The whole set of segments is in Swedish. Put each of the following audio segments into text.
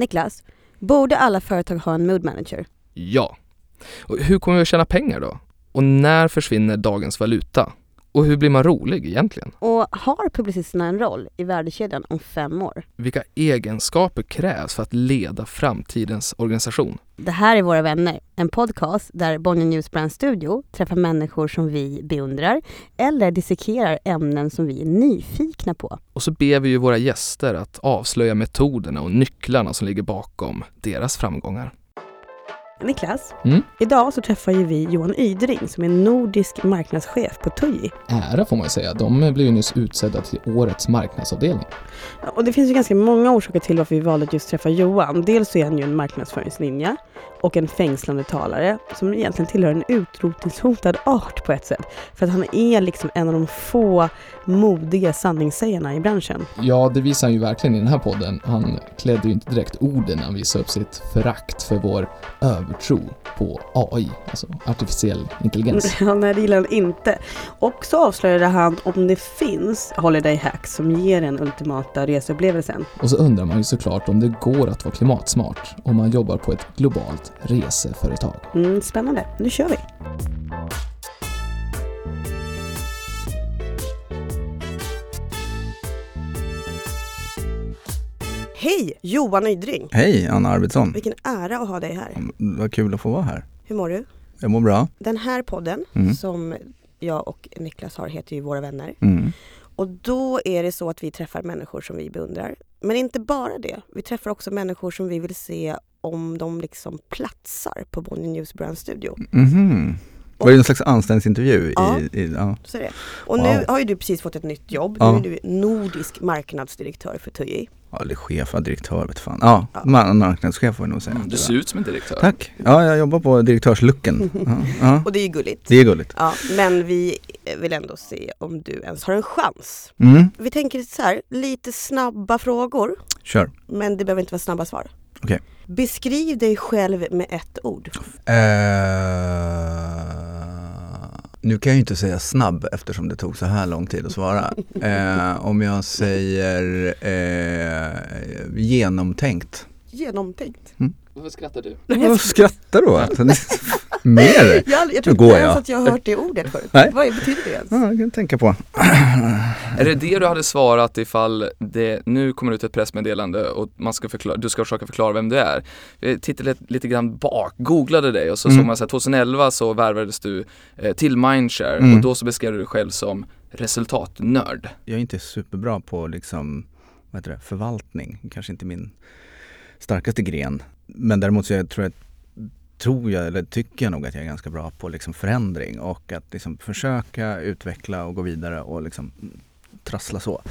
Niklas, borde alla företag ha en mood manager? Ja. Och hur kommer vi att tjäna pengar då? Och när försvinner dagens valuta? Och hur blir man rolig egentligen? Och har publicisterna en roll i värdekedjan om fem år? Vilka egenskaper krävs för att leda framtidens organisation? Det här är Våra vänner, en podcast där Bonnier News Brand Studio träffar människor som vi beundrar eller dissekerar ämnen som vi är nyfikna på. Och så ber vi ju våra gäster att avslöja metoderna och nycklarna som ligger bakom deras framgångar. Niklas, Mm. idag så träffar ju vi Johan Ydring som är nordisk marknadschef på TUI. Ära får man ju säga. De blev ju nyss utsedda till årets marknadsavdelning. Och det finns ju ganska många orsaker till varför vi valde att just träffa Johan. Dels så är han ju en marknadsföringslinje och en fängslande talare som egentligen tillhör en utrotningshotad art på ett sätt. För att han är liksom en av de få modiga sanningssägarna i branschen. Ja, det visar han ju verkligen i den här podden. Han klädde ju inte direkt orden när han visade upp sitt förakt för vår övertro på AI, alltså artificiell intelligens. Ja, nej, det gillar han inte. Och så avslöjade han om det finns holiday hacks som ger den ultimata reseupplevelsen. Och så undrar man ju såklart om det går att vara klimatsmart om man jobbar på ett globalt reseföretag. Mm, spännande, nu kör vi! Hej Johan Ydring! Hej Anna Arvidsson! Vilken ära att ha dig här. Vad kul att få vara här. Hur mår du? Jag mår bra. Den här podden Mm. som jag och Niklas har heter ju Våra vänner. Mm. Och då är det så att vi träffar människor som vi beundrar. Men inte bara det. Vi träffar också människor som vi vill se om de liksom platsar på Bonnier News Brand Studio. Mhm. Var det någon slags anställningsintervju? Ja. I, i, ja. Så är det. Och Wow. nu har ju du precis fått ett nytt jobb. Ja. Nu är du nordisk marknadsdirektör för TUI. ja, eller chef, direktör vet fan. Ja, Ja. man- marknadschef får jag nog säga. Du ser ut som en direktör. Tack! Ja, jag jobbar på direktörslucken. Ja, ja. Och det är ju gulligt. Det är gulligt. Ja, men vi vill ändå se om du ens har en chans. Mm. Vi tänker så här, lite snabba frågor. Kör. Men det behöver inte vara snabba svar. Okej. Beskriv dig själv med ett ord. Eh, nu kan jag ju inte säga snabb eftersom det tog så här lång tid att svara. Eh, om jag säger eh, genomtänkt. Genomtänkt. Varför skrattar du? Varför skrattar du åt? Mer? Jag, jag tror inte ens jag. att jag har hört det ordet förut. Nej. Vad betyder det ens? Ja, jag kan tänka på. Är det det du hade svarat ifall det nu kommer ut ett pressmeddelande och man ska förklara, du ska försöka förklara vem du är? Jag tittade lite, lite grann bak, googlade dig och så Mm. såg man att 2011 så värvades du eh, till Mindshare Mm. och då så beskrev du dig själv som resultatnörd. Jag är inte superbra på liksom, vad heter det, förvaltning. Kanske inte min starkaste gren. Men däremot så jag tror jag, tror jag, eller tycker jag nog att jag är ganska bra på liksom förändring och att liksom försöka utveckla och gå vidare och liksom trassla så.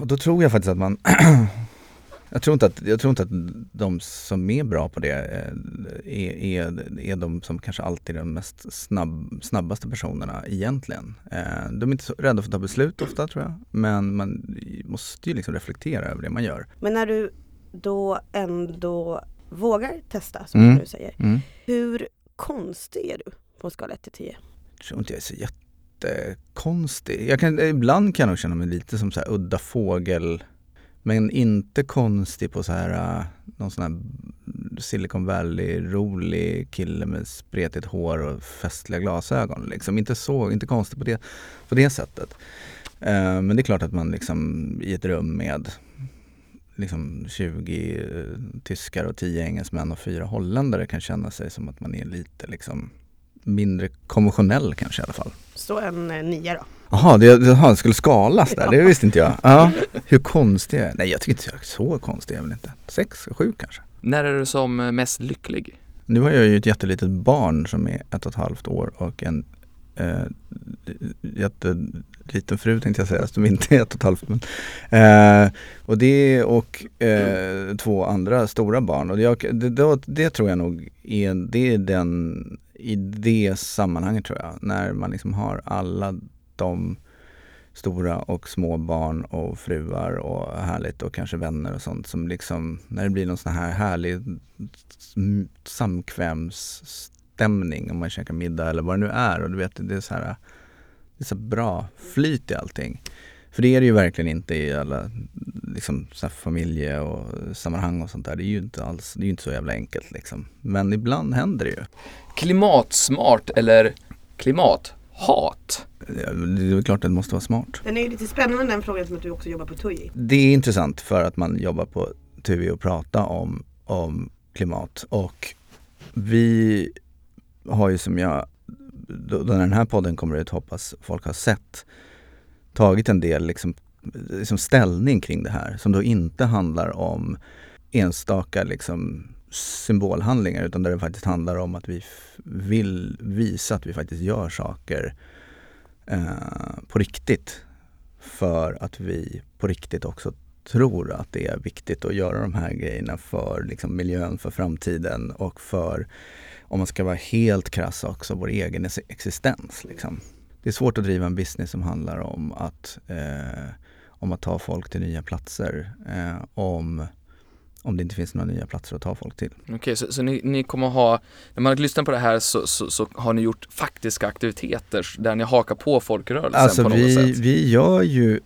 Och då tror jag faktiskt att man jag tror, inte att, jag tror inte att de som är bra på det eh, är, är, är de som kanske alltid är de mest snabb, snabbaste personerna egentligen. Eh, de är inte så rädda för att ta beslut ofta tror jag. Men man måste ju liksom reflektera över det man gör. Men när du då ändå vågar testa, som Mm. du säger. Mm. Hur konstig är du på en skala 1 till 10? Jag tror inte jag är så jättekonstig. Jag kan, ibland kan jag nog känna mig lite som så här udda fågel. Men inte konstig på så här, äh, någon sån här Silicon Valley-rolig kille med spretigt hår och festliga glasögon. Liksom. Inte så, inte konstig på det, på det sättet. Eh, men det är klart att man liksom i ett rum med liksom 20 eh, tyskar och 10 engelsmän och 4 holländare kan känna sig som att man är lite liksom mindre konventionell kanske i alla fall. Så en eh, nia då. Jaha, det, det skulle skalas där, det visste inte jag. Ja, hur konstig jag är? Nej jag tycker inte jag är så konstig är jag väl inte. Sex, sju kanske. När är du som eh, mest lycklig? Nu har jag ju ett jättelitet barn som är ett och ett halvt år och en eh, jätteliten fru tänkte jag säga, som inte är ett och ett halvt. Men, eh, och det och eh, två andra stora barn. Och jag, det, det, det tror jag nog är, det är den, i det sammanhanget tror jag, när man liksom har alla de stora och små barn och fruar och härligt och kanske vänner och sånt som liksom, när det blir någon sån här härlig samkväms samkvämsstämning om man käkar middag eller vad det nu är och du vet det är så här det är så bra flyt i allting. För det är det ju verkligen inte i alla liksom, så här familje och sammanhang och sånt där. Det är ju inte alls, det är ju inte så jävla enkelt liksom. Men ibland händer det ju. Klimatsmart eller klimathat? Ja, Det är klart att det måste vara smart. Den är ju lite spännande den frågan som att du också jobbar på TUI. Det är intressant för att man jobbar på TUI och prata om, om klimat och vi har ju som jag, då när den här podden kommer ut, hoppas folk har sett, tagit en del liksom, liksom ställning kring det här som då inte handlar om enstaka liksom symbolhandlingar utan där det faktiskt handlar om att vi vill visa att vi faktiskt gör saker eh, på riktigt. För att vi på riktigt också tror att det är viktigt att göra de här grejerna för liksom, miljön, för framtiden och för, om man ska vara helt krass också, vår egen ex- existens. Liksom. Det är svårt att driva en business som handlar om att, eh, om att ta folk till nya platser eh, om, om det inte finns några nya platser att ta folk till. Okej, så, så ni, ni kommer ha, när man lyssnar på det här så, så, så har ni gjort faktiska aktiviteter där ni hakar på folkrörelsen Alltså på något vi, sätt? vi gör ju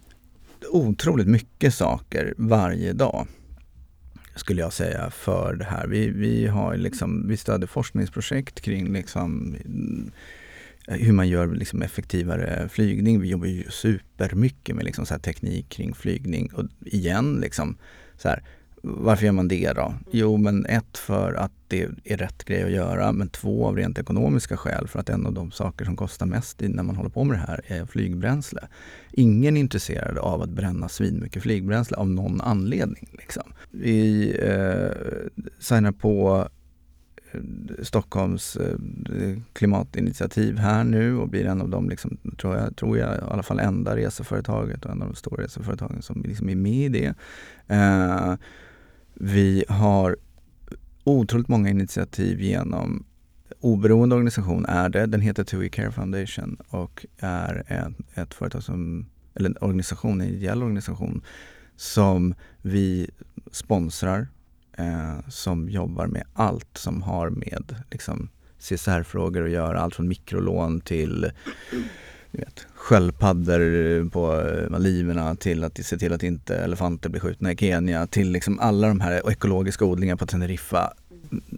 otroligt mycket saker varje dag skulle jag säga för det här. Vi, vi, har liksom, vi stödjer forskningsprojekt kring liksom, eh, hur man gör liksom effektivare flygning. Vi jobbar ju supermycket med liksom så här teknik kring flygning och igen liksom så här, varför gör man det då? Jo men ett för att det är rätt grej att göra men två av rent ekonomiska skäl för att en av de saker som kostar mest när man håller på med det här är flygbränsle. Ingen är intresserad av att bränna svinmycket flygbränsle av någon anledning. Liksom. Vi eh, signar på eh, Stockholms eh, klimatinitiativ här nu och blir en av de, liksom, tror, jag, tror jag, i alla fall enda reseföretaget och en av de stora reseföretagen som liksom är med i det. Eh, vi har otroligt många initiativ genom oberoende organisation är det. Den heter TUI Care Foundation och är ett, ett företag som, eller en organisation, en ideell organisation som vi sponsrar eh, som jobbar med allt som har med liksom, CSR-frågor att göra. Allt från mikrolån till vet, sköldpaddor på eh, Maldiverna till att se till att inte elefanter blir skjutna i Kenya till liksom alla de här ekologiska odlingar på Teneriffa.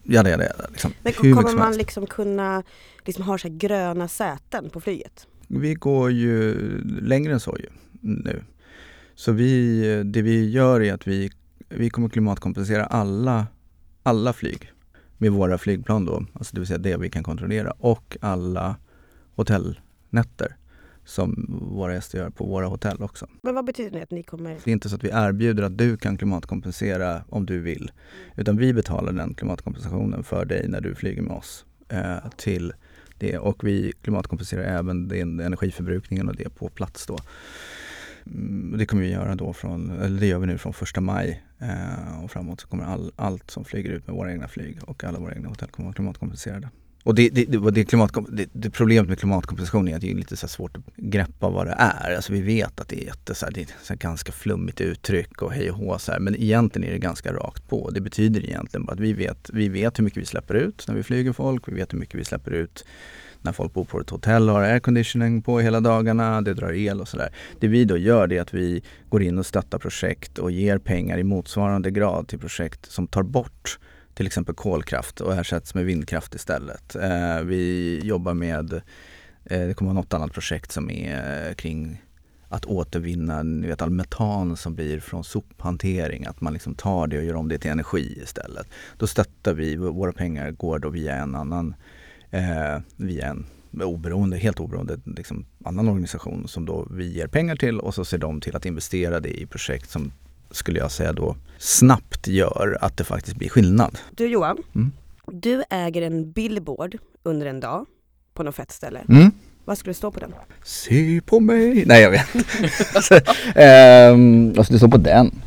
Jada, jada, jada. Liksom. Men kommer man liksom kunna liksom ha så gröna säten på flyget? Vi går ju längre än så ju nu. Så vi, det vi gör är att vi, vi kommer klimatkompensera alla, alla flyg med våra flygplan då, alltså det vill säga det vi kan kontrollera och alla hotellnätter som våra gäster gör på våra hotell också. Men vad betyder det att ni kommer? Det är inte så att vi erbjuder att du kan klimatkompensera om du vill. Utan vi betalar den klimatkompensationen för dig när du flyger med oss eh, till det. Och vi klimatkompenserar även din energiförbrukningen och det på plats då. Mm, Det kommer vi göra då från, eller det gör vi nu från första maj eh, och framåt så kommer all, allt som flyger ut med våra egna flyg och alla våra egna hotell kommer vara klimatkompenserade. Och det, det, det, det, det, det problemet med klimatkompensation är att det är lite så här svårt att greppa vad det är. Alltså vi vet att det är, jätte, så här, det är så här ganska flummigt uttryck och hej och hå så här. Men egentligen är det ganska rakt på. Det betyder egentligen bara att vi vet, vi vet hur mycket vi släpper ut när vi flyger folk. Vi vet hur mycket vi släpper ut när folk bor på ett hotell och har airconditioning på hela dagarna, det drar el och sådär. Det vi då gör det är att vi går in och stöttar projekt och ger pengar i motsvarande grad till projekt som tar bort till exempel kolkraft och ersätts med vindkraft istället. Eh, vi jobbar med, eh, det kommer vara något annat projekt som är eh, kring att återvinna ni vet, all metan som blir från sophantering, att man liksom tar det och gör om det till energi istället. Då stöttar vi, våra pengar går då via en annan, eh, via en oberoende, helt oberoende liksom, annan organisation som då vi ger pengar till och så ser de till att investera det i projekt som skulle jag säga då snabbt gör att det faktiskt blir skillnad. Du Johan, Mm. du äger en billboard under en dag på något fett ställe. Mm. Vad skulle det stå på den? Se på mig. Nej jag vet inte. ehm, vad ska det stå på den?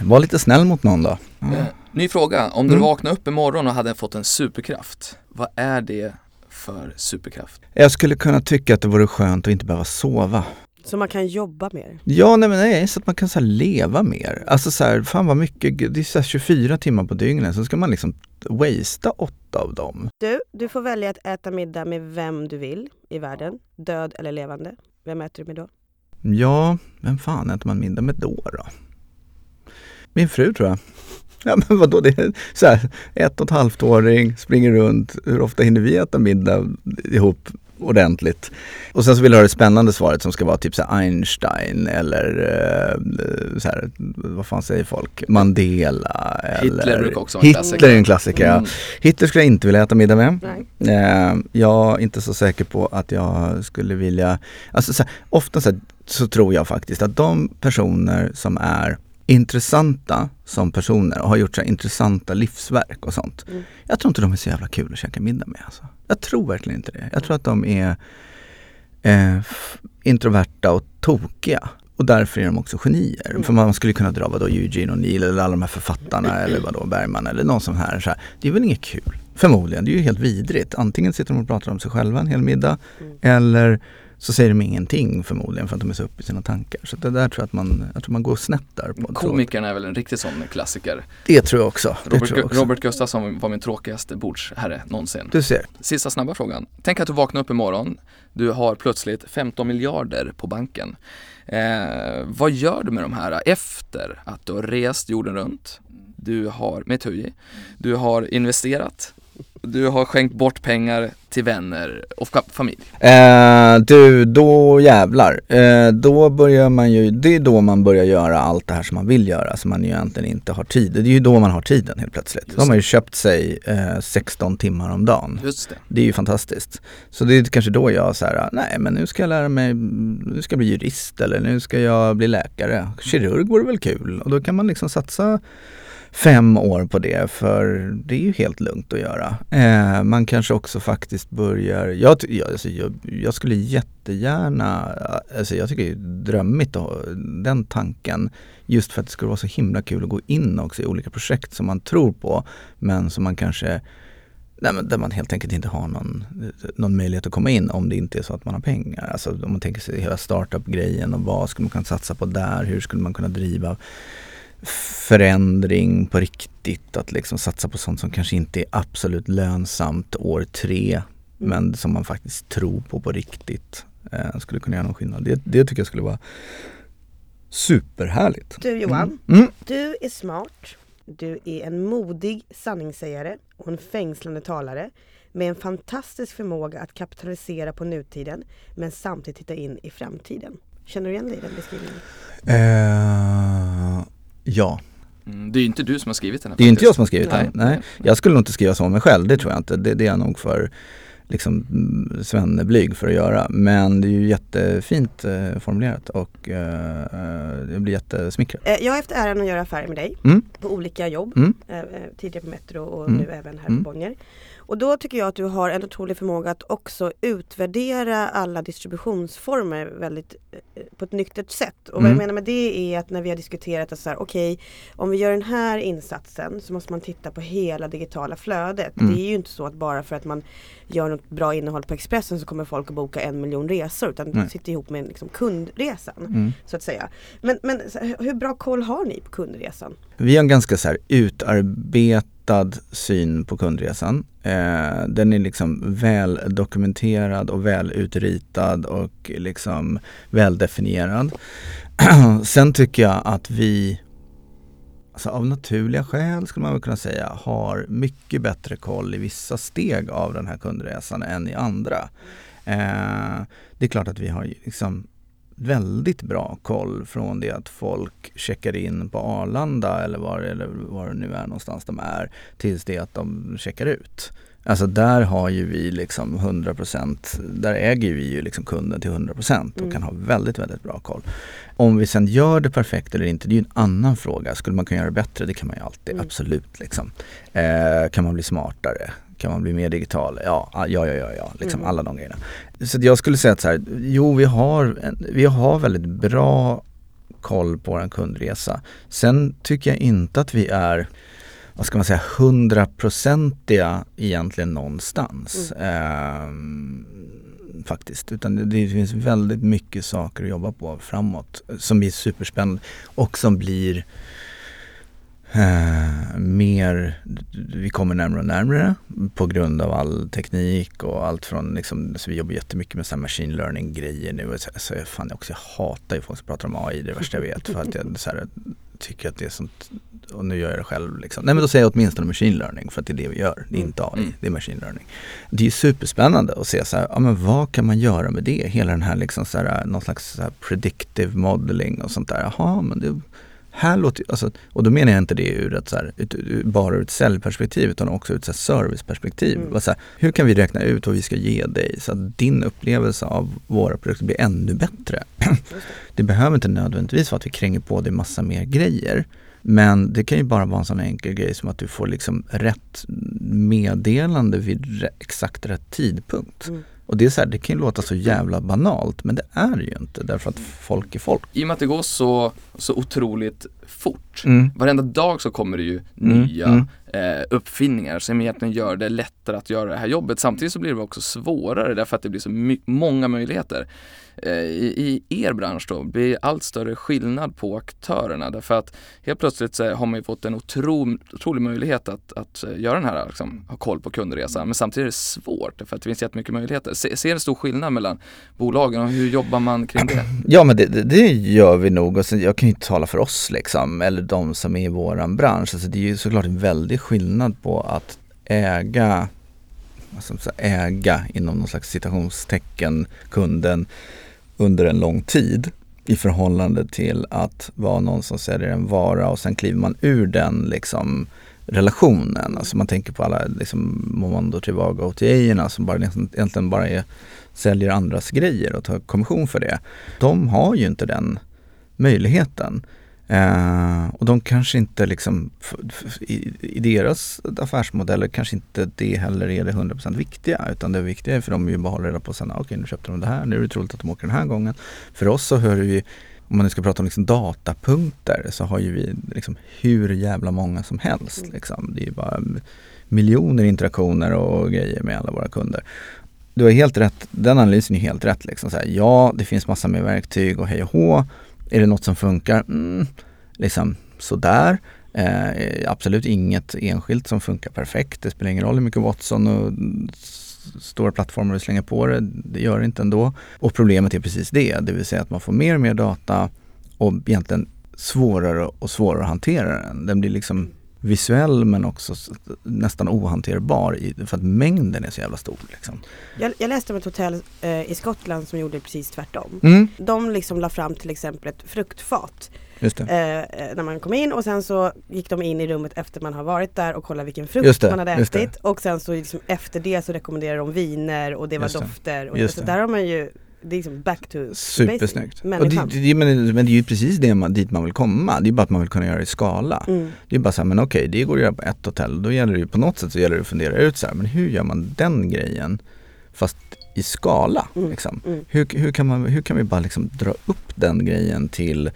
Var lite snäll mot någon då. Eh, Ny fråga, om du Mm. vaknade upp imorgon och hade fått en superkraft, vad är det för superkraft? Jag skulle kunna tycka att det vore skönt att inte behöva sova. Så man kan jobba mer. Ja, nej men nej, så att man kan så leva mer. Alltså så här, fan vad mycket, det är så här 24 timmar på dygnet, så ska man liksom wastea åtta av dem. Du, du får välja att äta middag med vem du vill i världen, död eller levande. Vem äter du med då? Ja, vem fan äter man middag med då då? Min fru tror jag. Ja men vadå, det är så här, ett och ett halvt åring, springer runt. Hur ofta hinner vi äta middag ihop ordentligt? Och sen så vill jag ha det spännande svaret som ska vara typ så Einstein eller eh, så här, vad fan säger folk? Mandela Hitler eller brukar också vara en klassiker. Hitler är en klassiker, ja. Mm. Hitler skulle jag inte vilja äta middag med. Nej. Eh, jag är inte så säker på att jag skulle vilja, alltså så här, ofta så, här, så tror jag faktiskt att de personer som är intressanta som personer och har gjort så här intressanta livsverk och sånt. Mm. Jag tror inte de är så jävla kul att käka middag med. Alltså. Jag tror verkligen inte det. Jag tror att de är eh, introverta och tokiga. Och därför är de också genier. Mm. För man skulle kunna dra vadå Eugene O'Neill eller alla de här författarna eller vadå Bergman eller någon sån här, så här. Det är väl inget kul. Förmodligen, det är ju helt vidrigt. Antingen sitter de och pratar om sig själva en hel middag Mm. eller så säger de ingenting förmodligen för att de är så uppe i sina tankar. Så det där tror jag att man, jag tror man går snett där. På, Komikern är väl en riktig sån klassiker. Det tror jag också. Robert, jag också. Robert Gustafsson var min tråkigaste bordsherre någonsin. Du ser. Sista snabba frågan. Tänk att du vaknar upp imorgon. Du har plötsligt 15 miljarder på banken. Eh, vad gör du med de här efter att du har rest jorden runt? Du har, med TUI, du har investerat, du har skänkt bort pengar till vänner och fa- familj. Eh, du, då jävlar. Eh, då börjar man ju, det är då man börjar göra allt det här som man vill göra som man ju egentligen inte har tid. Det är ju då man har tiden helt plötsligt. Just Då har man ju köpt sig eh, 16 timmar om dagen. Just det. Det är ju fantastiskt. Så det är kanske då jag så här, nej men nu ska jag lära mig, nu ska jag bli jurist eller nu ska jag bli läkare. Kirurg vore väl kul och då kan man liksom satsa fem år på det för det är ju helt lugnt att göra. Eh, man kanske också faktiskt börjar, jag, jag, alltså, jag, jag skulle jättegärna, alltså jag tycker det är drömmigt att ha den tanken just för att det skulle vara så himla kul att gå in också i olika projekt som man tror på men som man kanske Nej, men där man helt enkelt inte har någon, någon möjlighet att komma in om det inte är så att man har pengar. Alltså om man tänker sig hela startup-grejen och vad skulle man kunna satsa på där? Hur skulle man kunna driva förändring på riktigt? Att liksom satsa på sånt som kanske inte är absolut lönsamt år tre men som man faktiskt tror på på riktigt. Eh, skulle kunna göra någon skillnad. Det, det tycker jag skulle vara superhärligt. Du Johan, Mm. du är smart. Du är en modig sanningssägare och en fängslande talare med en fantastisk förmåga att kapitalisera på nutiden men samtidigt titta in i framtiden. Känner du igen dig i den beskrivningen? Eh, ja. Mm, det är ju inte du som har skrivit den här Det är inte jag som har skrivit Nej. den. Nej. Jag skulle nog inte skriva så om mig själv, det tror jag inte. Det, det är jag nog för liksom mm, svenneblyg för att göra. Men det är ju jättefint eh, formulerat och eh, eh, jag blir jättesmickrad. Eh, Jag har haft äran att göra affärer med dig Mm. på olika jobb. Mm. Eh, eh, Tidigare på Metro och Mm. nu även här Mm. på Bonnier. Och då tycker jag att du har en otrolig förmåga att också utvärdera alla distributionsformer väldigt, eh, på ett nyktert sätt. Och vad jag Mm. menar med det är att när vi har diskuterat att så här, okej, om vi gör den här insatsen så måste man titta på hela digitala flödet. Mm. Det är ju inte så att bara för att man gör något bra innehåll på Expressen så kommer folk att boka en miljon resor utan det sitter ihop med liksom, kundresan. Mm. Så att säga. Men, men hur bra koll har ni på kundresan? Vi har en ganska så här utarbetad syn på kundresan. Eh, den är liksom väl dokumenterad och väl utritad och liksom väl definierad. Sen tycker jag att vi Alltså av naturliga skäl skulle man väl kunna säga har mycket bättre koll i vissa steg av den här kundresan än i andra. Eh, det är klart att vi har liksom väldigt bra koll från det att folk checkar in på Arlanda eller var, eller var det nu är någonstans de är tills det att de checkar ut. Alltså där har ju vi liksom 100%, där äger vi ju liksom kunden till 100% och Mm. kan ha väldigt, väldigt bra koll. Om vi sen gör det perfekt eller inte, det är ju en annan fråga. Skulle man kunna göra det bättre? Det kan man ju alltid, Mm. absolut. Liksom. Eh, kan man bli smartare? Kan man bli mer digital? Ja, ja, ja, ja, ja. Liksom Mm. alla de grejerna. Så jag skulle säga att så här, jo vi har, en, vi har väldigt bra koll på vår kundresa. Sen tycker jag inte att vi är vad ska man säga, hundraprocentiga egentligen någonstans. Ehm, faktiskt. Utan det, det finns väldigt mycket saker att jobba på framåt som är superspännande och som blir eh, mer, vi kommer närmare och närmare på grund av all teknik och allt från liksom, så vi jobbar jättemycket med så machine learning grejer nu. Så, så jag, fan, jag, också, jag hatar ju folk som pratar om AI, det är värsta jag vet. För att jag så här, tycker att det är sånt, och nu gör jag det själv liksom. Nej men då säger jag åtminstone machine learning för att det är det vi gör. Det är inte AI, Mm. det är machine learning. Det är ju superspännande att se så här, ja men vad kan man göra med det? Hela den här liksom så här, någon slags så här predictive modeling och sånt där. Jaha, men det här låter alltså, och då menar jag inte det ur ett så här, ut, bara ur ett säljperspektiv utan också ur ett så här serviceperspektiv. Mm. Så här, hur kan vi räkna ut vad vi ska ge dig så att din upplevelse av våra produkter blir ännu bättre? Det behöver inte nödvändigtvis vara att vi kränger på dig massa mer grejer. Men det kan ju bara vara en sån enkel grej som att du får liksom rätt meddelande vid exakt rätt tidpunkt. Mm. Och det är så här, det kan ju låta så jävla banalt men det är det ju inte därför att folk är folk. I och med att det går så, så otroligt fort. Mm. Varenda dag så kommer det ju Mm, nya mm. Eh, uppfinningar som egentligen gör det lättare att göra det här jobbet. Samtidigt så blir det också svårare därför att det blir så många möjligheter. Eh, I, I er bransch då blir det allt större skillnad på aktörerna därför att helt plötsligt så har man ju fått en otro, otrolig möjlighet att, att eh, göra den här, liksom, ha koll på kundresan. Men samtidigt är det svårt därför att det finns jättemycket möjligheter. Se, ser du stor skillnad mellan bolagen och hur jobbar man kring det? Ja men det, det, det gör vi nog och sen, jag kan ju inte tala för oss liksom eller de som är i våran bransch. Alltså, det är ju såklart en väldig skillnad på att äga, alltså, äga inom någon slags citationstecken kunden under en lång tid i förhållande till att vara någon som säljer en vara och sen kliver man ur den liksom relationen. Alltså man tänker på alla liksom Momondo, Trivago och OTA som bara, liksom, egentligen bara är, säljer andras grejer och tar kommission för det. De har ju inte den möjligheten. Eh, och de kanske inte liksom, i, i deras affärsmodeller kanske inte det heller är det 100% viktiga utan det viktiga är för dem är ju bara hålla reda på sen, okej nu köpte de det här, nu är det troligt att de åker den här gången. För oss så hör vi, om man nu ska prata om liksom datapunkter så har ju vi liksom hur jävla många som helst. Mm. Liksom. Det är ju bara miljoner interaktioner och grejer med alla våra kunder. Du har helt rätt, den analysen är helt rätt. Liksom. Här, ja, det finns massa mer verktyg och hej och hå. Är det något som funkar? Mm, liksom sådär. Eh, absolut inget enskilt som funkar perfekt. Det spelar ingen roll hur mycket Watson och stora plattformar du slänger på det. Det gör det inte ändå. Och problemet är precis det, det vill säga att man får mer och mer data och egentligen svårare och svårare att hantera den. Den blir liksom visuell men också nästan ohanterbar i, för att mängden är så jävla stor. Liksom. Jag, jag läste om ett hotell eh, i Skottland som gjorde precis tvärtom. Mm, De liksom la fram till exempel ett fruktfat det. eh, eh, när man kom in och sen så gick de in i rummet efter man har varit där och kollade vilken frukt det, man hade det. ätit och sen så liksom efter det så rekommenderade de viner och det var det, dofter och just så det. där har man ju det är liksom back to Supersnyggt. basic. Det, det, men, men det är ju precis det man, dit man vill komma. Det är bara att man vill kunna göra det i skala. Mm. Det är bara så här, men okej, det går att göra på ett hotell. Då gäller det ju på något sätt så gäller det att fundera ut så här, men hur gör man den grejen fast i skala? Mm, Liksom? mm. Hur, hur, kan man, hur kan vi bara liksom dra upp den grejen till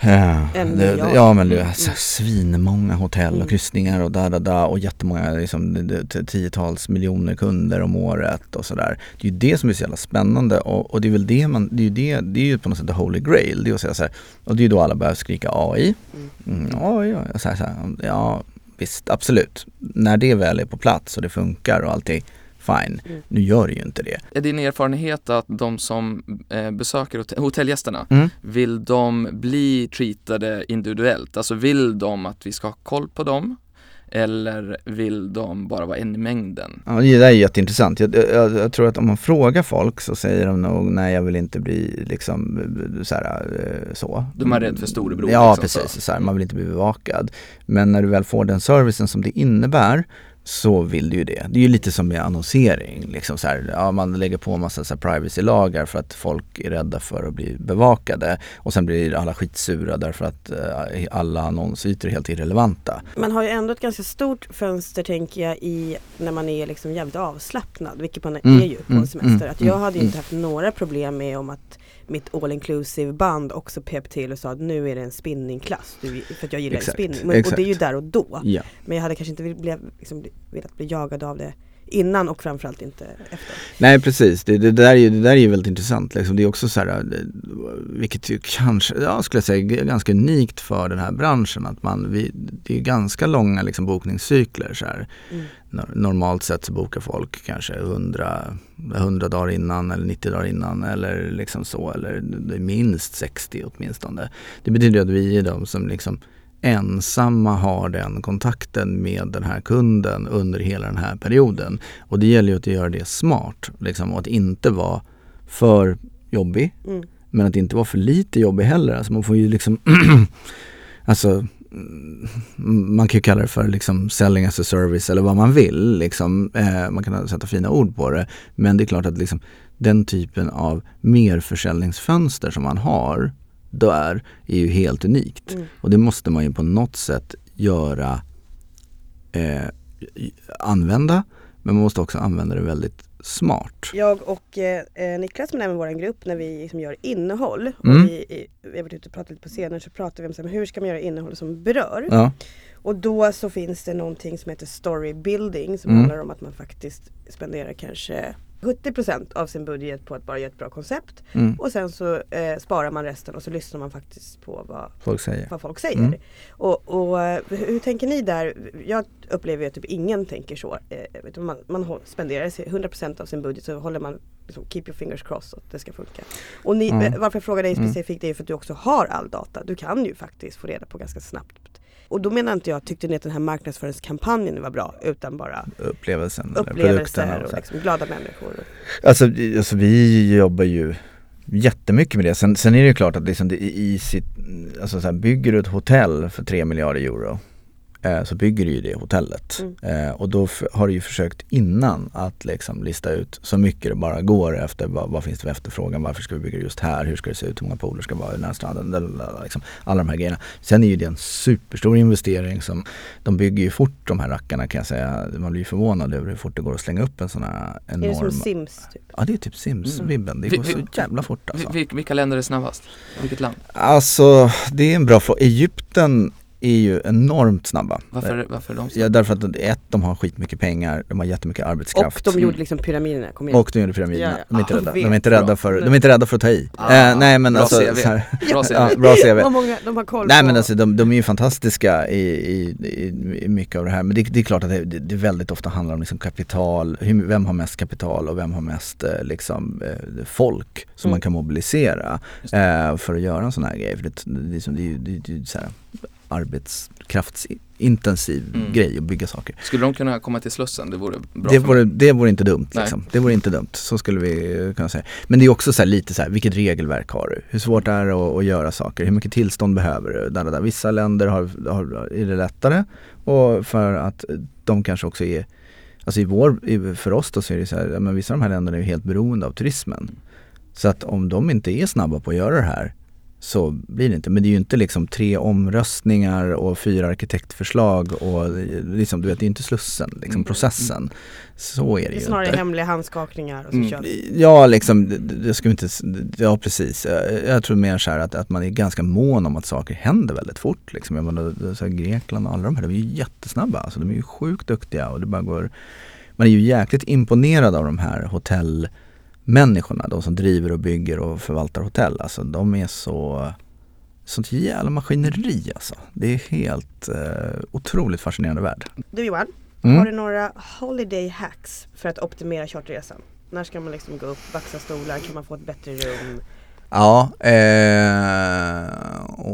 En det-. Ja men det Mm, så här mm. svinmånga hotell Mm. och kryssningar och da da da och jättemånga liksom, tiotals miljoner kunder om året och sådär. Det är ju det som är så jävla spännande och, och det är väl det man, det är ju det, det är ju på något sätt the holy grail. Det är att säga så här, och det är ju då alla börjar skrika AI. Mm. Mm, AI, ja, så här, så här, ja visst absolut. När det väl är på plats och det funkar och allting, fine. Mm. Nu gör det ju inte det. Är din erfarenhet att de som eh, besöker hotell, hotellgästerna, Mm. vill de bli treatade individuellt? Alltså vill de att vi ska ha koll på dem? Eller vill de bara vara en i mängden? Ja, det där är jätteintressant. Jag, jag, jag tror att om man frågar folk så säger de nog nej jag vill inte bli liksom så här, eh, så. De är rädd för storebror, Ja liksom, precis, så. så här, man vill inte bli bevakad. Men när du väl får den servicen som det innebär så vill du ju det. Det är ju lite som med annonsering. Liksom så här, ja, man lägger på en massa så privacy-lagar för att folk är rädda för att bli bevakade. Och sen blir alla skitsura därför att eh, alla annonsytor är helt irrelevanta. Man har ju ändå ett ganska stort fönster tänker jag i när man är liksom jävligt avslappnad, vilket man Mm, är ju på mm, semester. mm, att jag mm, hade ju mm. inte haft några problem med om att mitt all inclusive band också pep till och sa att nu är det en spinningklass, du, för att jag gillar Exakt, spinning. Men, och det är ju där och då. Ja. Men jag hade kanske inte velat, liksom, velat bli jagad av det innan och framförallt inte efter. Nej precis, det, det, där, är ju, det där är ju väldigt intressant. Liksom. Det är också så här, det, vilket ju kanske, ja skulle jag säga, är ganska unikt för den här branschen. Att man, vi, det är ganska långa liksom, bokningscykler. Så. Mm. Normalt sett så bokar folk kanske 100, 100 dagar innan eller 90 dagar innan eller liksom så. Eller minst 60 åtminstone. Det betyder att vi är de som liksom ensamma har den kontakten med den här kunden under hela den här perioden. Och det gäller ju att göra det smart liksom, och att inte vara för jobbig. Mm. Men att inte vara för lite jobbig heller. Alltså man får ju liksom Alltså man kan ju kalla det för liksom selling as a service eller vad man vill. Liksom. Eh, man kan sätta fina ord på det. Men det är klart att liksom, den typen av merförsäljningsfönster som man har där är ju helt unikt. Mm. Och det måste man ju på något sätt göra, eh, använda, men man måste också använda det väldigt smart. Jag och eh, Niklas men även vår grupp när vi liksom gör innehåll mm. och vi, vi har varit ute och pratat lite på scenen så pratar vi om så här, hur ska man göra innehåll som berör. Ja. Och då så finns det någonting som heter story building som mm. handlar om att man faktiskt spenderar kanske 70% av sin budget på att bara göra ett bra koncept. Mm. Och sen så eh, sparar man resten och så lyssnar man faktiskt på vad folk säger. Vad folk säger. Mm. Och, och, eh, hur tänker ni där? Jag upplever att typ ingen tänker så. Eh, man, man spenderar 100% av sin budget så håller man liksom, keep your fingers crossed att det ska funka. Och ni, mm. varför jag frågar dig mm. specifikt är för att du också har all data. Du kan ju faktiskt få reda på ganska snabbt och då menar inte jag, tyckte ni att den här marknadsföringskampanjen var bra utan bara upplevelsen, upplevelser och, och liksom glada människor. Alltså, alltså vi jobbar ju jättemycket med det. Sen, sen är det ju klart att liksom det, i sitt, alltså så här, bygger du ett hotell för 3 miljarder euro Eh, så bygger du ju det hotellet. Mm. Eh, och då har du ju försökt innan att liksom lista ut så mycket det bara går efter vad, vad, finns det för efterfrågan, varför ska vi bygga just här, hur ska det se ut, hur många pooler ska vara i den här stranden, liksom, alla de här grejerna. Sen är ju det en superstor investering som de bygger ju fort de här rackarna kan jag säga. Man blir ju förvånad över hur fort det går att slänga upp en sån här enorm... Är det som Sims? Typ? Ja det är typ Sims-vibben, mm. det går så jävla fort alltså. Vilka länder är snabbast? Vilket land? Alltså det är en bra fråga. Egypten är ju enormt snabba. Varför, varför de så? Ja, därför att ett, de har skitmycket pengar, de har jättemycket arbetskraft. Och de gjorde liksom pyramiderna, kom igen. Och de gjorde pyramiderna. Ja, ja. De, är inte rädda. de är inte rädda för, de är inte rädda för att ta i. Ah, eh, nej men bra alltså, CV. Här, bra CV. Ja, bra CV. många, de har koll nej men alltså de, de är ju fantastiska i, i, i, i mycket av det här. Men det, det är klart att det, det, väldigt ofta handlar om liksom kapital, hur, vem har mest kapital och vem har mest eh, liksom, eh, folk som mm. man kan mobilisera eh, för att göra en sån här grej. För det, det, det, det, det, det, det, så här, arbetskraftsintensiv mm. grej att bygga saker. Skulle de kunna komma till Slussen? Det vore bra det vore, det vore inte dumt. Liksom. Det vore inte dumt, så skulle vi kunna säga. Men det är också så lite så här, vilket regelverk har du? Hur svårt är det att, att göra saker? Hur mycket tillstånd behöver du? Där, där. Vissa länder har, har, är det lättare och för att de kanske också är Alltså i vår, för oss då så är det så här, men vissa av de här länderna är helt beroende av turismen. Så att om de inte är snabba på att göra det här så blir det inte. Men det är ju inte liksom tre omröstningar och fyra arkitektförslag och liksom, du vet, det är inte Slussen, liksom mm. processen. Så är det, det är ju snarare inte. hemliga handskakningar och så mm. kör Ja, liksom, det ska inte, ja precis. Jag tror mer så här att, att man är ganska mån om att saker händer väldigt fort. Liksom. Jag menar, så här, Grekland och alla de här, de är ju jättesnabba. Alltså, de är ju sjukt duktiga och det bara går man är ju jäkligt imponerad av de här hotell människorna, de som driver och bygger och förvaltar hotell, alltså de är så Sånt jävla maskineri alltså. Det är helt eh, otroligt fascinerande värld. Du Johan, mm. har du några holiday hacks för att optimera charterresan? När ska man liksom gå upp, baxa stolar, kan man få ett bättre rum? Ja, eh,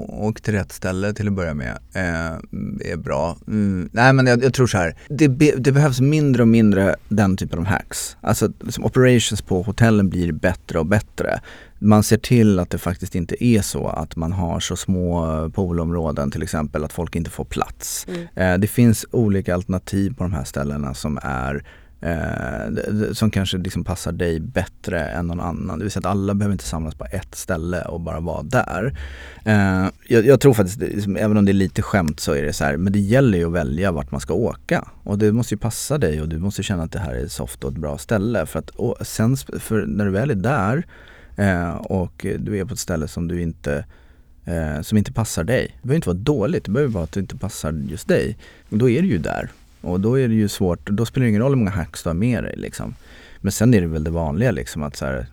och till rätt ställe till att börja med eh, är bra. Mm, nej men jag, jag, tror så här, det, be, det, behövs mindre och mindre den typen av hacks. Alltså liksom operations på hotellen blir bättre och bättre. Man ser till att det faktiskt inte är så att man har så små poolområden till exempel att folk inte får plats. Mm. Eh, det finns olika alternativ på de här ställena som är eh, som kanske liksom passar dig bättre än någon annan. Det vill säga att alla behöver inte samlas på ett ställe och bara vara där. Eh, jag, jag, tror faktiskt, liksom, även om det är lite skämt så är det så här, men det gäller ju att välja vart man ska åka. Och det måste ju passa dig och du måste känna att det här är soft och ett bra ställe. För att och sen, för när du väl är där eh, och du är på ett ställe som du inte eh, som inte passar dig. Det behöver inte vara dåligt, det behöver vara att det inte passar just dig. Då är du ju där och då är det ju svårt, då spelar det ingen roll hur många hacks du har med dig liksom. Men sen är det väl det vanliga liksom att så här,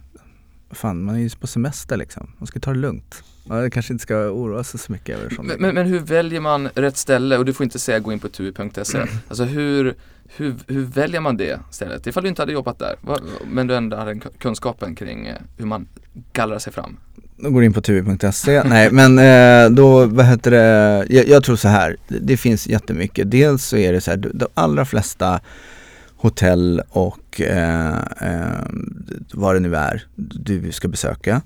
fan man är ju på semester liksom, man ska ta det lugnt. Man kanske inte ska oroa sig så mycket över sånt. Men, men, men hur väljer man rätt ställe? Och du får inte säga gå in på tui.se. Mm. Alltså hur, hur, hur väljer man det stället? Ifall du inte hade jobbat där, men du ändå hade kunskapen kring eh, hur man gallrar sig fram. Då går du in på tv.se. Nej men eh, då, vad heter det, jag, jag tror så här, det, det finns jättemycket. Dels så är det så här, de allra flesta hotell och eh, eh, vad det nu är du ska besöka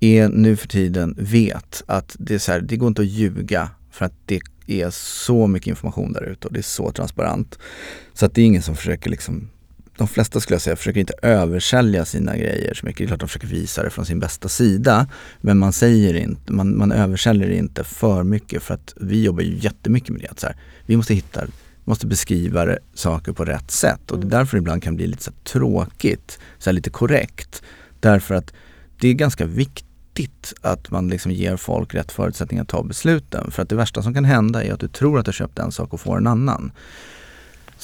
är nu för tiden vet att det är så här, det går inte att ljuga för att det är så mycket information där ute och det är så transparent. Så att det är ingen som försöker liksom de flesta skulle jag säga försöker inte översälja sina grejer så mycket. Det är klart de försöker visa det från sin bästa sida. Men man säger inte, man, man översäljer inte för mycket för att vi jobbar ju jättemycket med det. Att så här, vi måste hitta, måste beskriva saker på rätt sätt och det är därför det ibland kan bli lite så tråkigt, så lite korrekt. Därför att det är ganska viktigt att man liksom ger folk rätt förutsättningar att ta besluten. För att det värsta som kan hända är att du tror att du köpt en sak och får en annan.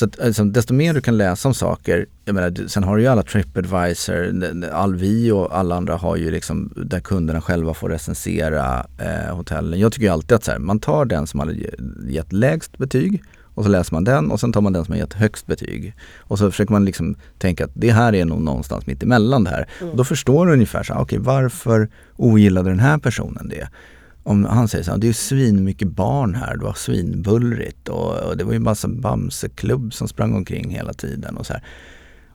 Så att, alltså, desto mer du kan läsa om saker, jag menar, sen har du ju alla Tripadvisor, Alvi och alla andra har ju liksom där kunderna själva får recensera eh, hotellen. Jag tycker ju alltid att så här, man tar den som har ge- gett lägst betyg och så läser man den och sen tar man den som har gett högst betyg. Och så försöker man liksom tänka att det här är nog någonstans mitt emellan det här. Och då förstår du ungefär så här, okej varför ogillade den här personen det? Om han säger så här, det är ju svin mycket barn här, det var svinbullrigt och, och det var ju en massa Bamseklubb som sprang omkring hela tiden och så här.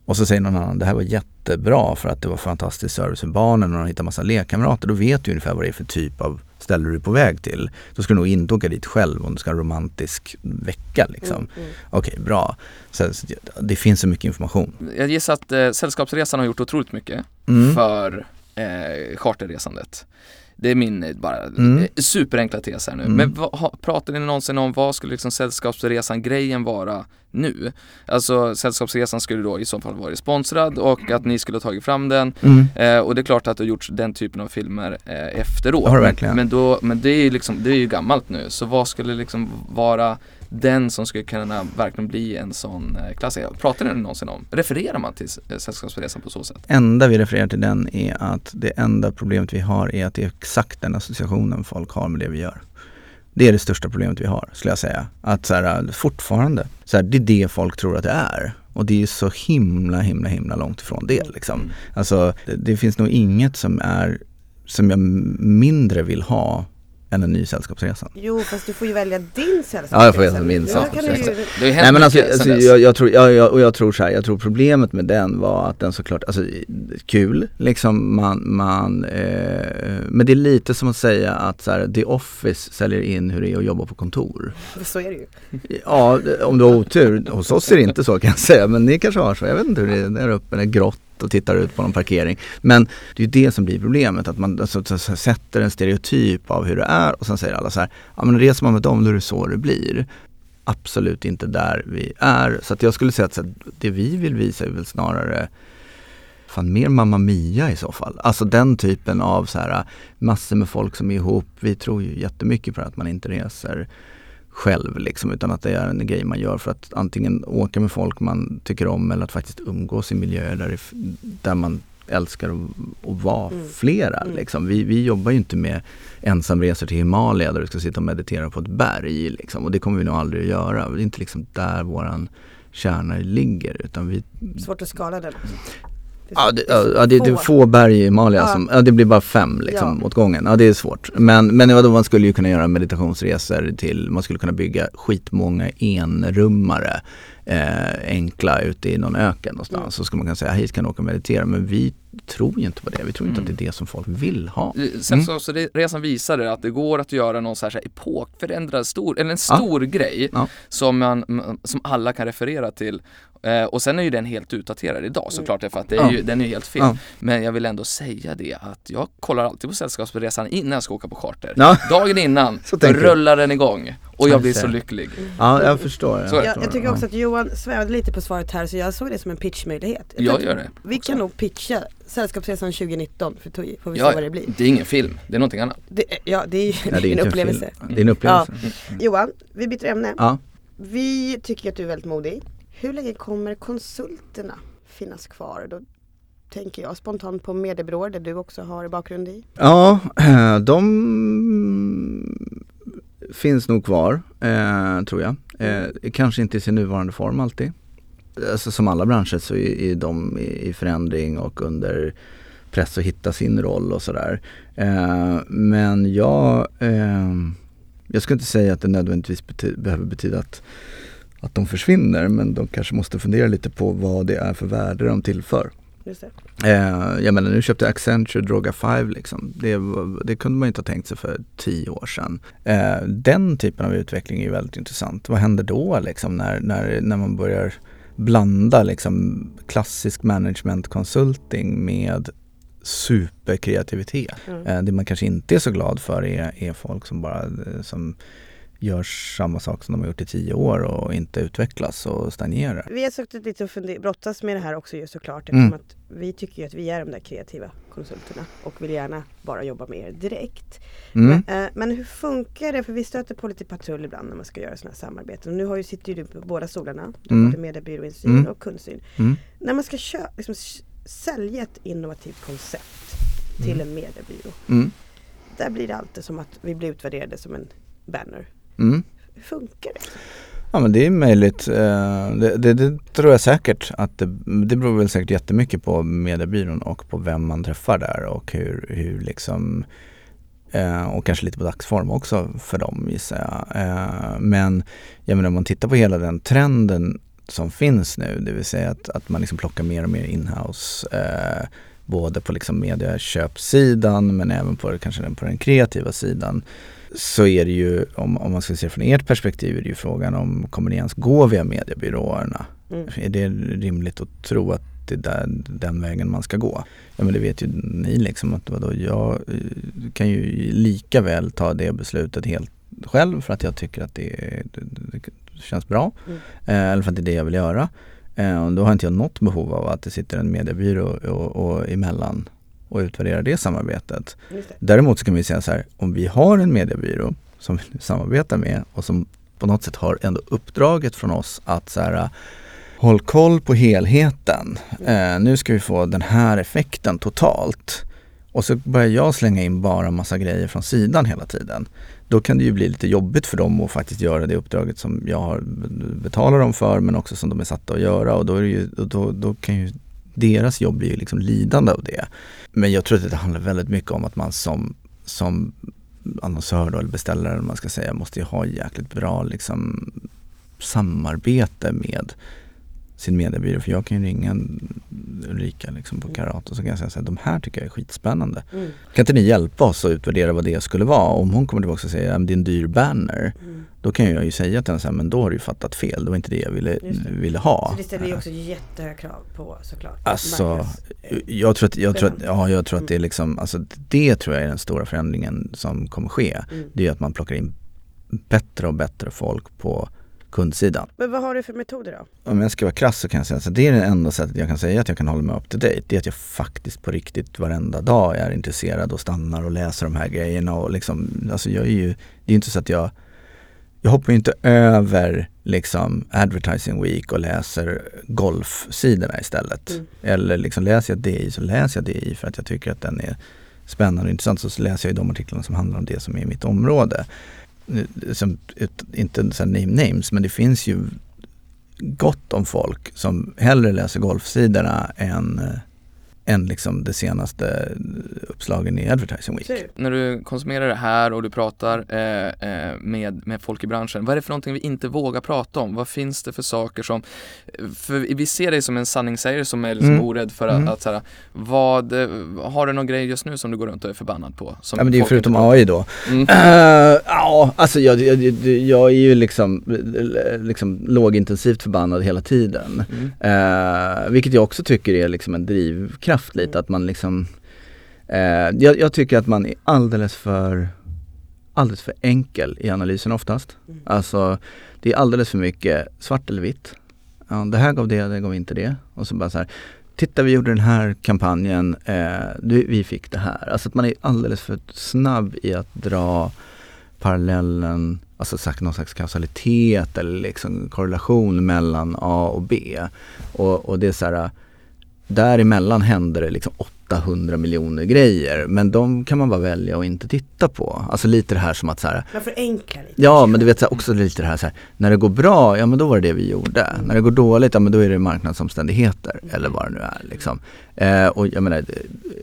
Och så säger någon annan, det här var jättebra för att det var fantastisk service för barnen och de hittade massa lekkamrater. Då vet du ungefär vad det är för typ av ställe du är på väg till. Då ska du nog inte åka dit själv om du ska ha en romantisk vecka liksom. Okej, bra. Så, så det finns så mycket information. Jag gissar att eh, Sällskapsresan har gjort otroligt mycket Mm. för eh, charterresandet. Det är min eh, bara Mm. eh, superenkla tes här nu. Mm. Men vad, pratar ni någonsin om vad skulle liksom Sällskapsresan-grejen vara nu? Alltså Sällskapsresan skulle då i så fall vara sponsrad och att ni skulle ha tagit fram den. Mm. Eh, och det är klart att det har gjorts den typen av filmer eh, efteråt. Men, då, men det är ju liksom, det är ju gammalt nu. Så vad skulle liksom vara den som skulle kunna verkligen bli en sån eh, klassiker? Pratar ni någonsin om? Refererar man till eh, Sällskapsresan på så sätt? enda vi refererar till den är att det enda problemet vi har är att det är exakt den associationen folk har med det vi gör. Det är det största problemet vi har, skulle jag säga. Att så här, fortfarande, så här, det är det folk tror att det är. Och det är så himla, himla, himla långt ifrån det liksom. Alltså, det, det finns nog inget som är, som jag mindre vill ha än en ny Sällskapsresan. Jo, fast du får ju välja din sällskapsresa. Ja, jag får välja min Ja, kan du sällskapsresa. har ju Nej men alltså, alltså jag, jag tror, ja, ja, och jag tror så här, jag tror problemet med den var att den såklart, alltså kul, liksom man, man eh, men det är lite som att säga att så här, The Office säljer in hur det är att jobba på kontor. Så är det ju. Ja, om du har otur, hos oss är det inte så kan jag säga, men ni kanske har så, jag vet inte hur det är där uppe, det är grått och tittar ut på någon parkering. Men det är ju det som blir problemet, att man alltså, så, så, sätter en stereotyp av hur det är och sen säger alla så här, ja men reser man med dem då är det så det blir. Absolut inte där vi är. Så att jag skulle säga att så här, det vi vill visa är väl snarare Fan mer Mamma Mia i så fall. Alltså den typen av så här massor med folk som är ihop. Vi tror ju jättemycket på att man inte reser själv liksom utan att det är en grej man gör för att antingen åka med folk man tycker om eller att faktiskt umgås i miljöer där, det, där man älskar att, att vara Mm. flera. Mm. Liksom. Vi, vi jobbar ju inte med ensamresor till Himalaya där du ska sitta och meditera på ett berg liksom. och det kommer vi nog aldrig att göra. Det är inte liksom där våran kärna ligger utan vi Svårt att skala den. Det är Ja, så- det, ja, ja, det, det är få berg i Himalaya Ja. som, ja det blir bara fem liksom Ja. åt gången. Ja det är svårt. Men, men vadå, man skulle ju kunna göra meditationsresor till, man skulle kunna bygga skitmånga enrummare eh, enkla ute i någon öken någonstans. Mm. Så skulle man kunna säga hit kan du åka och meditera. Men vi tror ju inte på det. Vi tror inte Mm. att det är det som folk vill ha. Sällskapsresan visade att det går att göra någon så här epokförändrad stor, eller en Ja. stor grej Ja. som, man, som alla kan referera till. Eh, och sen är ju den helt utdaterad idag såklart för att det är Ja. ju, den är ju helt fel. Ja. Men jag vill ändå säga det att jag kollar alltid på Sällskapsresan innan jag ska åka på charter. Ja. Dagen innan rullar den igång och jag blir så lycklig. Ja, jag förstår. Jag, Jag, jag tycker Ja. också att Johan svävade lite på svaret här så jag såg det som en pitchmöjlighet. Jag att gör det Vi också. kan nog pitcha Sällskapsresan 2019 för TUI, får vi Ja, se vad det blir. det är ingen film, det är någonting annat. Det, ja, det är Ja, det är en upplevelse. film. Det är en upplevelse. Johan, vi byter ämne. Ja. Vi tycker att du är väldigt modig. Hur länge kommer konsulterna finnas kvar? Då tänker jag spontant på mediebyråer där du också har bakgrund i. Ja, eh, de finns nog kvar, eh, tror jag. Eh, kanske inte i sin nuvarande form alltid. Alltså, som alla branscher så är, är de i, i förändring och under press att hitta sin roll och sådär. Eh, men jag, eh, jag ska inte säga att det nödvändigtvis bety behöver betyda att, att de försvinner men de kanske måste fundera lite på vad det är för värde de tillför. Just. Eh, jag menar nu köpte Accenture Droga 5 liksom. Det, det, kunde man inte ha tänkt sig för tio år sedan. Eh, den typen av utveckling är väldigt intressant. Vad händer då liksom när, när, när man börjar blanda liksom klassisk management consulting med superkreativitet. Mm. Eh, det man kanske inte är så glad för är, är folk som bara eh, som gör samma sak som de har gjort i tio år och inte utvecklas och stagnerar. Vi har suttit lite och brottas med det här också ju såklart eftersom mm. att vi tycker ju att vi är de där kreativa konsulterna och vill gärna bara jobba med er direkt. Mm. Men, äh, men, hur funkar det? För vi stöter på lite patrull ibland när man ska göra sådana här samarbeten. Och nu har ju, sitter ju du på båda stolarna, mm. både mediebyråinsyn mm. och kundsyn. Mm. När man ska köra, liksom, sälja ett innovativt koncept till mm. en mediebyrå. Mm. Där blir det alltid som att vi blir utvärderade som en banner. Mm. Hur funkar det? Ja men det är möjligt. Eh, det, det, det, tror jag säkert att det, det beror väl säkert jättemycket på mediebyrån och på vem man träffar där och hur, hur liksom eh, och kanske lite på dagsform också för dem gissar jag. Eh, men jag menar om man tittar på hela den trenden som finns nu, det vill säga att, att man liksom plockar mer och mer inhouse både på liksom medieköpsidan men även på, kanske på den kreativa sidan så är det ju, om, om man ska se från ert perspektiv, är det ju frågan om kommer ni ens gå via mediebyråerna? Mm. Är det rimligt att tro att det är där, den vägen man ska gå? Ja men det vet ju ni liksom att vadå, jag eh, kan ju lika väl ta det beslutet helt själv för att jag tycker att det, det, det känns bra. Mm. Eh, eller för att det är det jag vill göra. Eh, och då har inte jag något behov av att det sitter en mediebyrå och, och emellan och utvärdera det samarbetet. Det. Däremot så kan vi säga så här, om vi har en mediebyrå som vi samarbetar med och som på något sätt har ändå uppdraget från oss att så här, håll koll på helheten. Eh, nu ska vi få den här effekten totalt. Och så börjar jag slänga in bara massa grejer från sidan hela tiden. Då kan det ju bli lite jobbigt för dem att faktiskt göra det uppdraget som jag betalar dem för men också som de är satta att göra och då, är ju, då, då kan ju deras jobb blir ju liksom lidande av det. Men jag tror att det handlar väldigt mycket om att man som, som annonsör då, eller beställare eller man ska säga måste ju ha jäkligt bra liksom samarbete med sin mediebyrå. För jag kan ju ringa Ulrika liksom på Karat och så kan jag säga att de här tycker jag är skitspännande. Mm. Kan inte ni hjälpa oss att utvärdera vad det skulle vara? Om hon kommer tillbaka och säger att det är en dyr banner. Mm. Då kan jag ju säga till henne så här, men då har du fattat fel. Det var inte det jag ville, ville ha. Så det ställer ju också jättehöga krav på såklart. Alltså, jag tror att, jag tror att, ja, jag tror att det är mm. liksom, alltså det tror jag är den stora förändringen som kommer ske. Mm. Det är att man plockar in bättre och bättre folk på kundsidan. Men vad har du för metoder då? Om jag ska vara krass så kan jag säga att det är det enda sättet jag kan säga att jag kan hålla mig up to date. Det är att jag faktiskt på riktigt varenda dag är intresserad och stannar och läser de här grejerna och liksom, alltså jag är ju, det är inte så att jag jag hoppar inte över liksom advertising week och läser golfsidorna istället. Mm. Eller liksom läser jag DI så läser jag DI för att jag tycker att den är spännande och intressant. Så läser jag de artiklarna som handlar om det som är mitt område. Som, inte så name names men det finns ju gott om folk som hellre läser golfsidorna än eh, än liksom det senaste uppslagen i Advertising Week. När du konsumerar det här och du pratar eh, eh, med, med folk i branschen, vad är det för någonting vi inte vågar prata om? Vad finns det för saker som, för vi ser dig som en sanningssägare som är liksom mm. orädd för att, mm. att så här, vad, har du någon grej just nu som du går runt och är förbannad på? ja men det är ju förutom AI då. Mm. Uh, ja, alltså jag, jag, jag, är ju liksom, liksom lågintensivt förbannad hela tiden. Uh, vilket jag också tycker är liksom en drivkraft kraft lite att man liksom eh, jag, jag, tycker att man är alldeles för alldeles för enkel i analysen oftast. Mm. Alltså det är alldeles för mycket svart eller vitt. Ja, det här gav det, det gav inte det. Och så bara så här, titta vi gjorde den här kampanjen, eh, vi fick det här. Alltså att man är alldeles för snabb i att dra parallellen, alltså sagt, någon slags kausalitet eller liksom korrelation mellan A och B. Och, och det är så här, däremellan händer det liksom 800 miljoner grejer men de kan man bara välja att inte titta på. Alltså lite det här som att så här, Man förenklar lite. Ja men du vet så här, också lite det här, så här när det går bra, ja men då var det det vi gjorde. När det går dåligt, ja men då är det marknadsomständigheter eller vad det nu är liksom. Eh, och jag menar,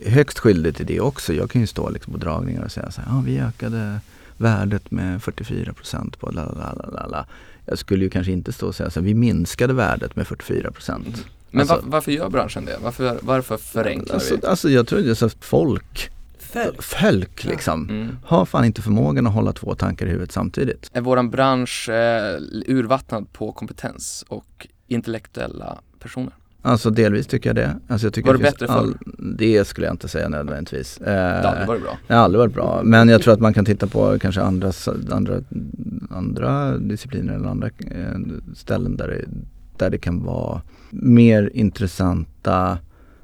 högst skyldig till det också. Jag kan ju stå liksom på dragningar och säga så här, ja vi ökade värdet med 44 procent på la la la la. Jag skulle ju kanske inte stå och säga så här, vi minskade värdet med 44 procent. Men Alltså- va- varför gör branschen det? Varför, varför förenklar Alltså, vi? alltså jag tror det är så att folk, Följ. folk liksom, Mm. har fan inte förmågan att hålla två tankar i huvudet samtidigt. Är våran bransch eh, urvattnad på kompetens och intellektuella personer? Alltså delvis tycker jag det. Alltså, jag tycker Var det finns bättre förr? Det skulle jag inte säga nödvändigtvis. Eh, Det har aldrig varit bra. Det har aldrig varit bra. Men jag tror att man kan titta på kanske andra, andra, andra discipliner eller andra eh, ställen där det, där det kan vara mer intressanta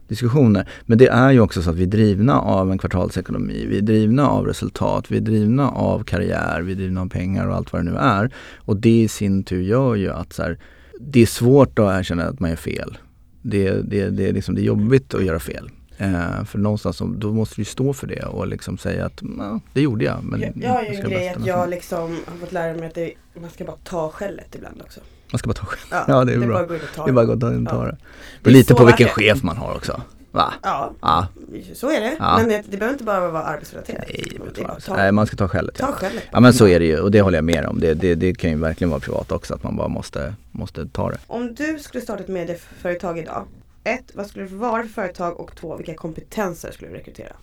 diskussioner. Men det är ju också så att vi är drivna av en kvartalsekonomi. Vi är drivna av resultat. Vi är drivna av karriär. Vi är drivna av pengar och allt vad det nu är. Och det i sin tur gör ju att så här, det är svårt att erkänna att man gör fel. Det, det, det, är liksom, det är jobbigt att göra fel. Eh, för någonstans så, då måste du stå för det och liksom säga att "Ja, det gjorde jag. Men Jag, jag har ju en grej att nästan." jag liksom har fått lära mig att det, man ska bara ta skället ibland också. Man ska bara ta själv. Ja, Ja, det är det bra. bara att gå in och ta Det är bara att gå och ta det. Det är lite på vilken chef man har också. Va? Ja, Ja. så är det. Ja. Men det, det behöver inte bara vara arbetsrelaterat. Nej, ta, nej, man ska ta skället. ta Ja. skället. ja men så är det ju och det håller jag med om. Det, det, det kan ju verkligen vara privat också att man bara måste, måste ta det. Om du skulle starta ett medieföretag idag. Ett, vad skulle det vara för företag? Och två, vilka kompetenser skulle du rekrytera?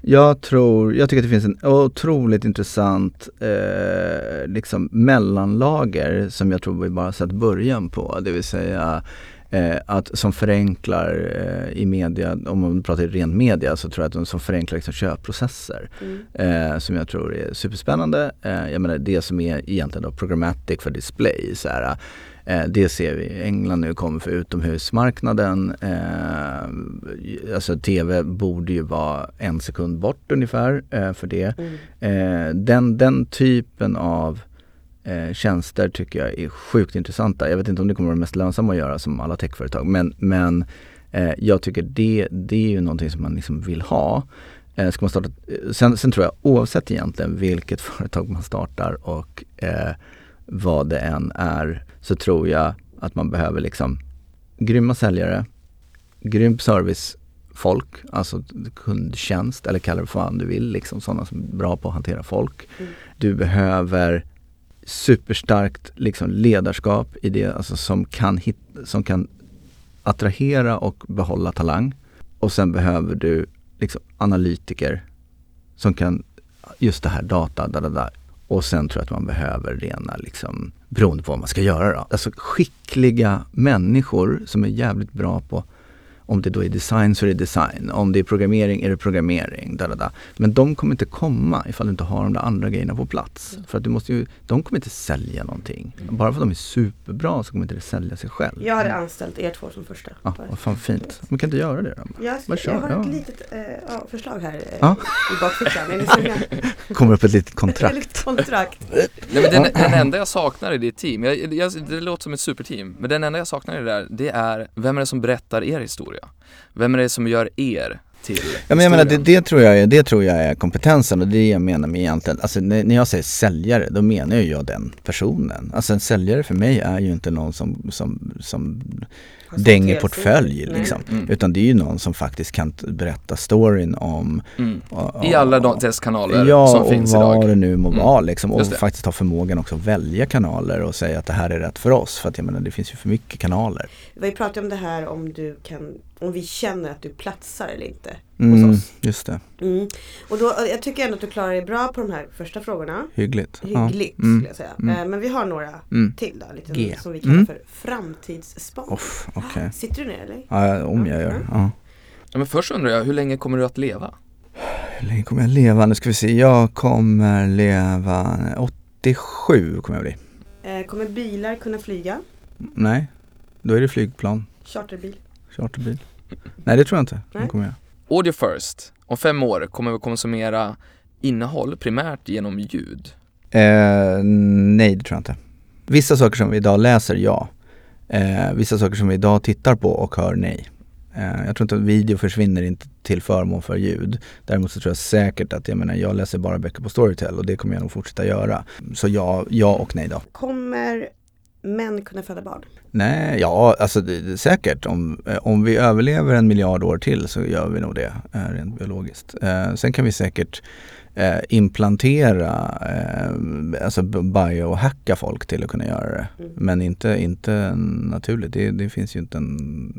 Jag tror, jag tycker att det finns en otroligt intressant eh, liksom mellanlager som jag tror vi bara sett början på. Det vill säga eh, att som förenklar eh, i media, om man pratar ren media så tror jag att de som förenklar liksom köpprocesser. Mm. eh, som jag tror är superspännande. Eh, jag menar det som är egentligen då programmatic för display. Så här, eh, det ser vi England nu kommer för utomhusmarknaden. Eh, alltså TV borde ju vara en sekund bort ungefär eh, för det. Mm. Eh, den, den typen av eh, tjänster tycker jag är sjukt intressanta. Jag vet inte om det kommer vara mest lönsamma att göra som alla techföretag men, men eh, jag tycker det, det är ju någonting som man liksom vill ha. Eh, ska man starta, eh, sen, sen tror jag oavsett egentligen vilket företag man startar och eh, vad det än är så tror jag att man behöver liksom grymma säljare, grym servicefolk, alltså kundtjänst eller kalla det för vad du vill, liksom sådana som är bra på att hantera folk. Mm. Du behöver superstarkt liksom ledarskap i det, alltså som kan, hit, som kan attrahera och behålla talang. Och sen behöver du liksom analytiker som kan, just det här data, da, da, da. Och sen tror jag att man behöver rena, liksom, beroende på vad man ska göra då. Alltså skickliga människor som är jävligt bra på om det då är design så är det design. Om det är programmering är det programmering. Da, da, da. Men de kommer inte komma ifall du inte har de där andra grejerna på plats. För att du måste ju, de kommer inte sälja någonting. Bara för att de är superbra så kommer inte det sälja sig själv. Jag hade anställt er två som första. Ja, vad fan fint. Man kan inte göra det då? Jag, ska, kör- jag har ja. ett litet ja, förslag här eh, Ja. i bakfickan. Kommer upp ett litet Ett kontrakt. litet kontrakt. Nej, men den, den enda jag saknar i ditt team, jag, jag, det låter som ett superteam, men den enda jag saknar i det där, det är vem är det som berättar er historia? Vem är det som gör er till Ja, men jag menar, det, det, tror jag är, det tror jag är kompetensen och det är det jag menar med egentligen, alltså när, när jag säger säljare då menar ju jag den personen. Alltså en säljare för mig är ju inte någon som, som, som Dänger helsidor. portfölj liksom. Mm. Utan det är ju någon som faktiskt kan berätta storyn om Mm. och- I alla och- de, dess kanaler Ja, som och finns vad idag. det nu må Mm. vara liksom. Och faktiskt ha förmågan också att välja kanaler och säga att det här är rätt för oss. För att jag menar det finns ju för mycket kanaler. Vi pratade om det här om du kan, om vi känner att du platsar eller inte Mm, hos oss. just det, Mm. Och då, jag tycker ändå att du klarar dig bra på de här första frågorna. hyggligt. Hyggligt Ja. Mm. skulle jag säga. Mm. Eh, Men vi har några Mm. till då, lite G. som vi kallar Mm. för framtidsspan. Off, okej. Sitter du ner eller? Ja, om jag gör. Ja. Ja, men först undrar jag, hur länge kommer du att leva? Hur länge kommer jag leva? Nu ska vi se. Jag kommer leva 87 kommer jag bli. Eh, kommer bilar kunna flyga? Nej, då är det flygplan, Charterbil? charterbil. Nej det tror jag inte. Nej. Kommer jag. Audio first, om fem år kommer vi konsumera innehåll primärt genom ljud? Eh, nej, det tror jag inte. Vissa saker som vi idag läser, ja. Eh, vissa saker som vi idag tittar på och hör, nej. Eh, jag tror inte att video försvinner inte till förmån för ljud. Däremot så tror jag säkert att, jag menar, jag läser bara böcker på Storytel och det kommer jag nog fortsätta göra. Så ja, ja och nej då. Kommer män kunna föda barn? Nej, ja alltså det, det, säkert. Om, eh, om vi överlever en miljard år till så gör vi nog det eh, rent biologiskt. Eh, sen kan vi säkert eh, implantera, eh, alltså biohacka folk till att kunna göra det. Mm. Men inte, inte naturligt. Det, det finns ju inte en,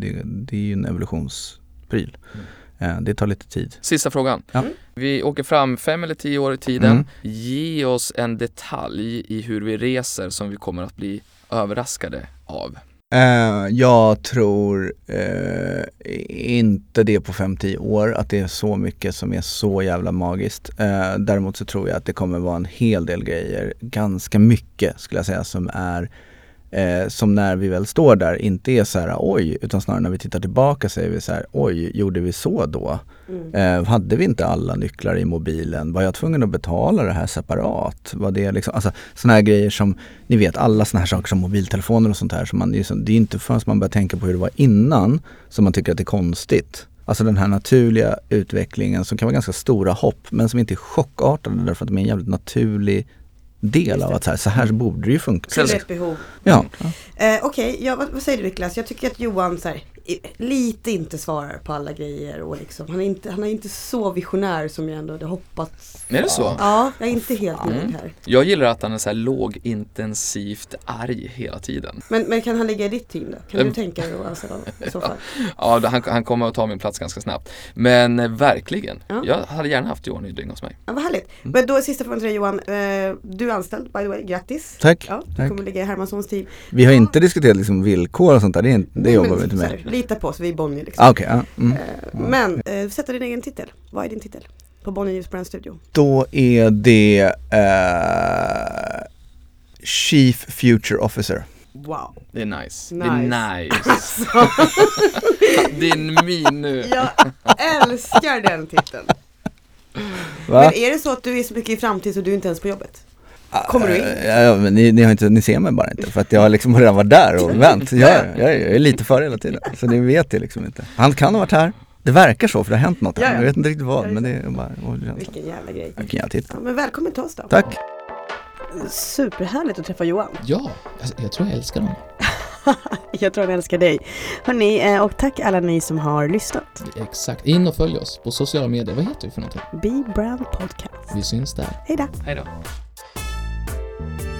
det, det är ju en evolutionspryl. Mm. Eh, det tar lite tid. Sista frågan. Ja. Vi åker fram fem eller tio år i tiden. Mm. Ge oss en detalj i hur vi reser som vi kommer att bli överraskade av. Eh, jag tror eh, inte det på 5-10 år, att det är så mycket som är så jävla magiskt. Eh, däremot så tror jag att det kommer vara en hel del grejer, ganska mycket skulle jag säga, som är eh, som när vi väl står där inte är så här oj, utan snarare när vi tittar tillbaka säger vi så här oj, gjorde vi så då? Mm. Eh, hade vi inte alla nycklar i mobilen? Var jag tvungen att betala det här separat? Var det liksom, alltså sådana här grejer som, ni vet alla sådana här saker som mobiltelefoner och sånt här. Som man, det är är inte förrän man börjar tänka på hur det var innan som man tycker att det är konstigt. Alltså den här naturliga utvecklingen som kan vara ganska stora hopp men som inte är chockartade därför att de är en jävligt naturlig del av att så här, så här borde det ju funka. Till ett behov. Ja, Eh, Okej, ja, vad, vad säger du Niklas? Jag tycker att Johan så här, lite inte svarar på alla grejer och liksom, han, är inte, han är inte så visionär som jag ändå hade hoppats. Är det så? Ja, jag är inte helt nöjd här. Jag gillar att han är så här lågintensivt arg hela tiden. Men, men kan han ligga i ditt team då? Kan Mm. du tänka dig att anställa honom i så fall? Ja, han, han kommer att ta min plats ganska snabbt. Men eh, verkligen, Ja. jag hade gärna haft Johan Rydling hos mig. Ja, vad härligt. Mm. Men då sista frågan till dig Johan. Eh, du är anställd by the way, grattis. tack. Ja, du tack. kommer ligga i Hermanssons team. Vi har inte diskuterat liksom villkor och sånt där, det, är inte, det jobbar vi inte med. Lita på oss, vi är Bonnier liksom. Ah, Okej, ja. mm. Eh, men, eh, sätta din egen titel. Vad är din titel? På Bonnier News Brand Studio. Då är det eh, Chief Future Officer. Wow. Det är nice. Nice. Det är nice. Din min nu. Jag älskar den titeln. Va? Men är det så att du är så mycket i framtid så du är inte ens på jobbet? Kommer du in? Eh, Ja, ja, men ni, ni, har inte, ni ser mig bara inte för att jag har liksom redan varit där och vänt. Jag, jag, jag är lite före hela tiden, så ni vet det liksom inte. Han kan ha varit här. Det verkar så för det har hänt något här. Ja, ja. Jag vet inte riktigt vad men det är bara oh, så. Vilken jävla grej. Vilken jävla titel. Ja, men välkommen till oss då. Tack. Superhärligt att träffa Johan. Ja, jag, jag tror jag älskar honom. Jag tror han älskar dig. Hörni, eh, och tack alla ni som har lyssnat. Exakt. In och följ oss på sociala medier. Vad heter vi för någonting? Be Brand Podcast. Vi syns där. Hej då! Hej då. Bye.